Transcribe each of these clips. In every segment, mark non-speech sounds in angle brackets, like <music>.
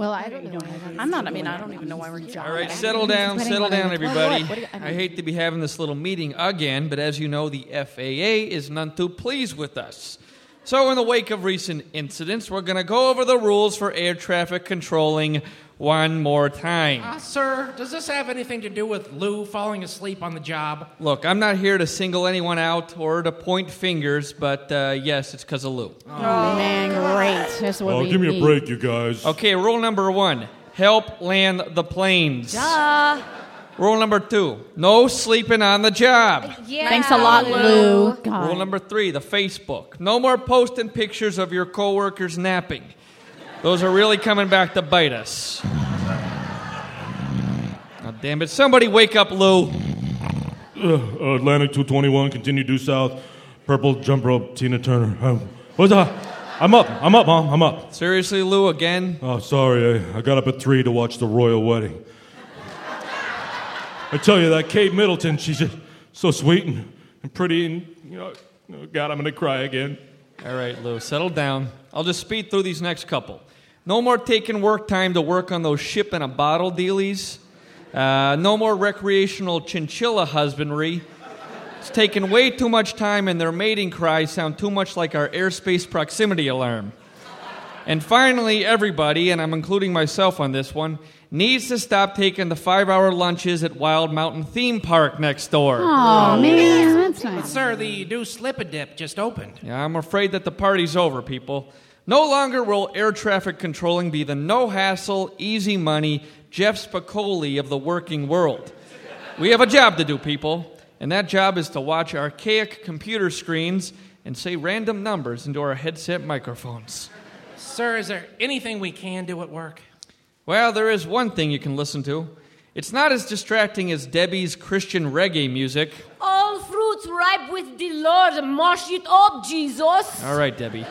Well, I don't know. I'm not. I mean, I don't even know why we're. All right, settle down, settle down, everybody. I hate to be having this little meeting again, but as you know, the FAA is none too pleased with us. So, in the wake of recent incidents, we're going to go over the rules for air traffic controlling one more time. Uh, sir, does this have anything to do with Lou falling asleep on the job? Look, I'm not here to single anyone out or to point fingers, but uh, yes, it's because of Lou. Oh, man, great. That's what Oh, we give me need. a break, you guys. Okay, rule number one help land the planes. Duh. Rule number two no sleeping on the job. Thanks a lot, Lou. God. Rule number three, the Facebook. No more posting pictures of your coworkers napping. Those are really coming back to bite us. Oh, damn it. Somebody wake up Lou. Uh, Atlantic 221, continue due south. Purple jump rope, Tina Turner. Um, what's that? I'm up. I'm up, Mom. I'm up. Seriously, Lou, again? Oh, sorry. I, I got up at 3 to watch the royal wedding. I tell you, that Kate Middleton, she's so sweet and, and pretty, and, you know, God, I'm to cry again. All right, Lou, settle down. I'll just speed through these next couple. No more taking work time to work on those ship in a bottle dealies. Uh, no more recreational chinchilla husbandry. It's taking way too much time, and their mating cries sound too much like our airspace proximity alarm. And finally, everybody, and I'm including myself on this one, needs to stop taking the five hour lunches at Wild Mountain Theme Park next door. Oh, man, that's nice. Sir, the new Slip a Dip just opened. Yeah, I'm afraid that the party's over, people. No longer will air traffic controlling be the no hassle, easy money Jeff Spicoli of the working world. We have a job to do, people, and that job is to watch archaic computer screens and say random numbers into our headset microphones. Sir, is there anything we can do at work? Well, there is one thing you can listen to. It's not as distracting as Debbie's Christian reggae music. All fruits ripe with the Lord. Mash it up, Jesus. All right, Debbie.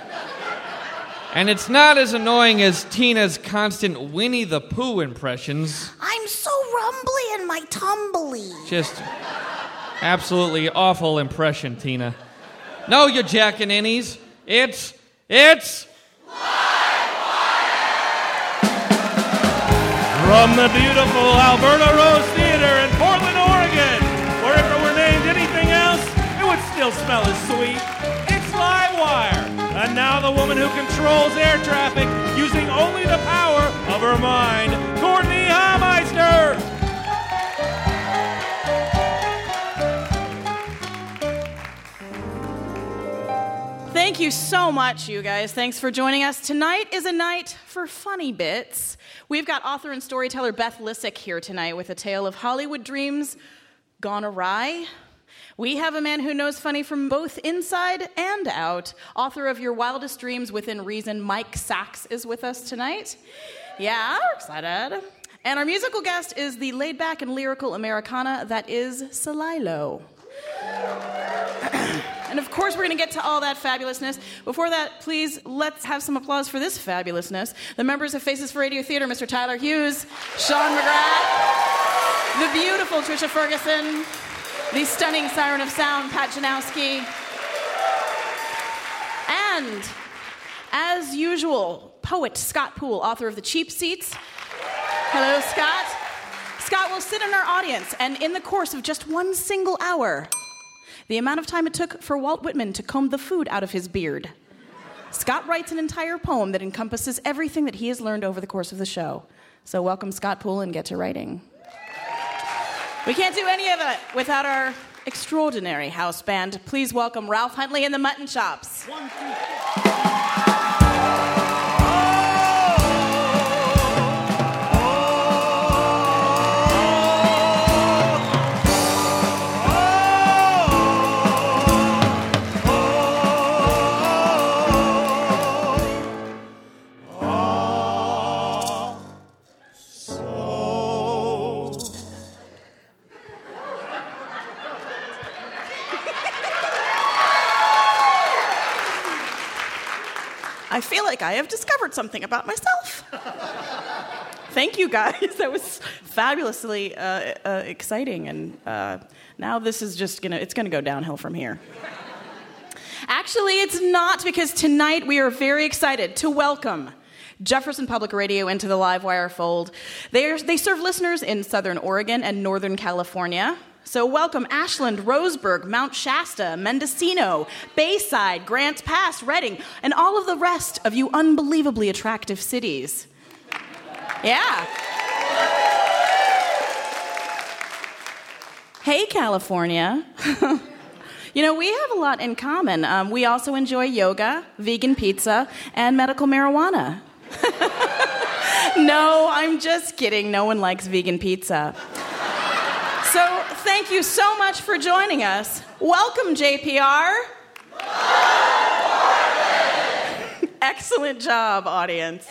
And it's not as annoying as Tina's constant Winnie the Pooh impressions. I'm so rumbly and my tumbly. Just absolutely awful impression, Tina. No, you jackaninnies. It's, it's. From the beautiful Alberta Rose Theater in Portland, Oregon, where if it were named anything else, it would still smell as sweet. It's Livewire. And now the woman who controls air traffic using only the power of her mind, Courtenay Hameister. Thank you so much, you guys. Thanks for joining us. Tonight is a night for funny bits. We've got author and storyteller Beth Lisick here tonight with a tale of Hollywood dreams gone awry. We have a man who knows funny from both inside and out. Author of Your Wildest Dreams Within Reason, Mike Sacks, is with us tonight. Yeah, we're excited. And our musical guest is the laid back and lyrical Americana that is Salilo. <clears throat> And of course, we're going to get to all that fabulousness. Before that, please let's have some applause for this fabulousness. The members of Faces for Radio Theater, Mr. Tyler Hughes, Sean McGrath, the beautiful Trisha Ferguson, the stunning siren of sound, Pat Janowski, And as usual, poet Scott Poole, author of The Cheap Seats. Hello, Scott. Scott will sit in our audience, and in the course of just one single hour, the amount of time it took for Walt Whitman to comb the food out of his beard, Scott writes an entire poem that encompasses everything that he has learned over the course of the show. So, welcome, Scott Poole, and get to writing. We can't do any of it without our extraordinary house band. Please welcome Ralph Huntley and the Mutton Chops. I feel like I have discovered something about myself. Thank you, guys. <laughs> That was fabulously uh, uh, exciting, and uh, now this is just gonna it's gonna go downhill from here. Actually, it's not because tonight we are very excited to welcome Jefferson Public Radio into the Livewire fold. They, are, they serve listeners in Southern Oregon and Northern California. So, welcome Ashland, Roseburg, Mount Shasta, Mendocino, Bayside, Grants Pass, Redding, and all of the rest of you unbelievably attractive cities. Yeah. Hey, California. <laughs> you know, we have a lot in common. Um, we also enjoy yoga, vegan pizza, and medical marijuana. <laughs> no, I'm just kidding. No one likes vegan pizza. Thank you so much for joining us. Welcome, JPR. Excellent job, audience.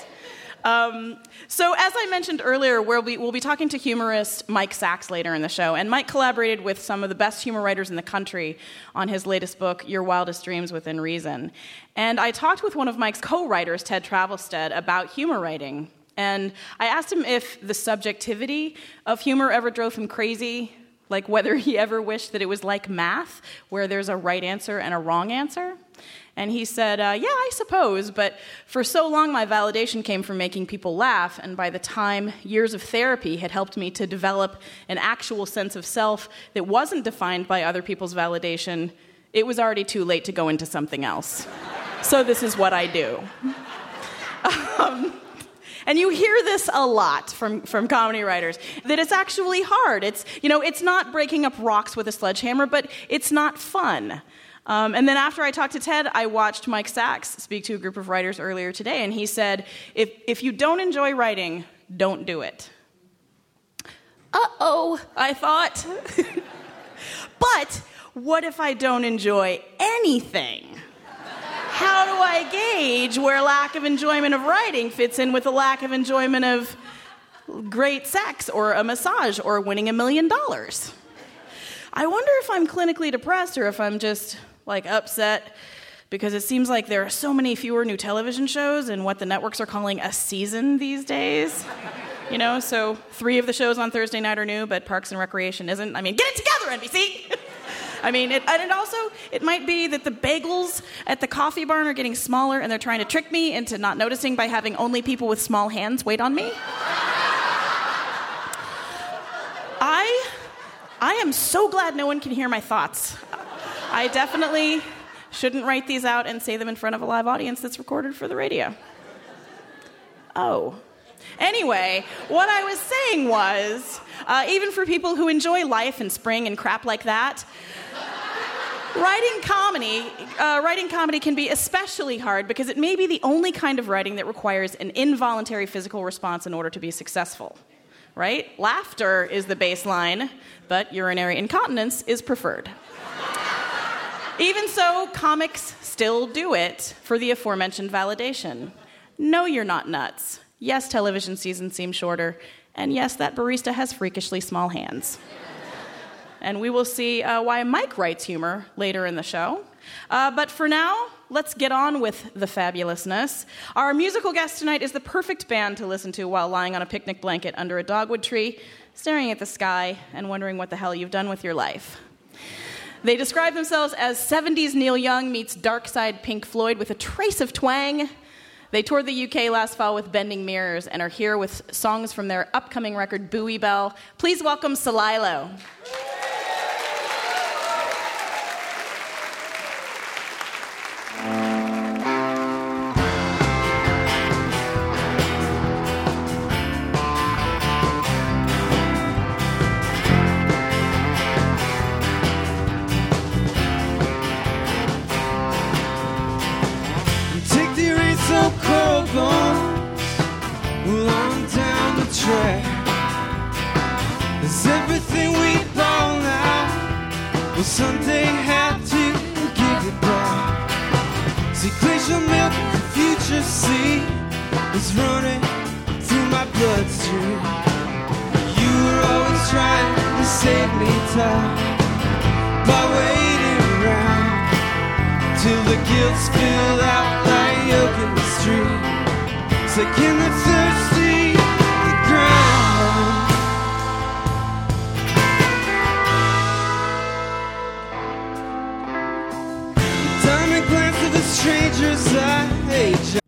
Um, so, as I mentioned earlier, we'll be, we'll be talking to humorist Mike Sacks later in the show. And Mike collaborated with some of the best humor writers in the country on his latest book, Your Wildest Dreams Within Reason. And I talked with one of Mike's co writers, Ted Travelstead, about humor writing. And I asked him if the subjectivity of humor ever drove him crazy, like whether he ever wished that it was like math, where there's a right answer and a wrong answer. And he said, uh, Yeah, I suppose, but for so long my validation came from making people laugh, and by the time years of therapy had helped me to develop an actual sense of self that wasn't defined by other people's validation, it was already too late to go into something else. so this is what I do. And you hear this a lot from, from comedy writers that it's actually hard. It's, you know, it's not breaking up rocks with a sledgehammer, but it's not fun. Um, and then after I talked to Ted, I watched Mike Sacks speak to a group of writers earlier today, and he said, if, if you don't enjoy writing, don't do it. Uh oh, I thought. <laughs> but what if I don't enjoy anything? How do I gauge where lack of enjoyment of writing fits in with a lack of enjoyment of great sex or a massage or winning a million dollars? I wonder if I'm clinically depressed or if I'm just like upset because it seems like there are so many fewer new television shows and what the networks are calling a season these days. You know, so three of the shows on Thursday night are new, but Parks and Recreation isn't. I mean, get it together, NBC! <laughs> I mean, it, and it also, it might be that the bagels at the coffee barn are getting smaller and they're trying to trick me into not noticing by having only people with small hands wait on me. I, I am so glad no one can hear my thoughts. I definitely shouldn't write these out and say them in front of a live audience that's recorded for the radio. Oh. Anyway, what I was saying was uh, even for people who enjoy life and spring and crap like that, writing comedy, uh, writing comedy can be especially hard because it may be the only kind of writing that requires an involuntary physical response in order to be successful. Right? Laughter is the baseline, but urinary incontinence is preferred. Even so, comics still do it for the aforementioned validation. No, you're not nuts. Yes, television seasons seem shorter. And yes, that barista has freakishly small hands. And we will see uh, why Mike writes humor later in the show. Uh, but for now, let's get on with the fabulousness. Our musical guest tonight is the perfect band to listen to while lying on a picnic blanket under a dogwood tree, staring at the sky and wondering what the hell you've done with your life. They describe themselves as 70s Neil Young meets Dark Side Pink Floyd with a trace of twang. They toured the UK last fall with Bending Mirrors and are here with songs from their upcoming record, Bowie Bell. Please welcome Salilo. Running through my bloodstream. You were always trying to save me time by waiting around till the guilt spilled out like yolk in the street. Like in the thirsty ground. Diamond glance of a stranger's eye.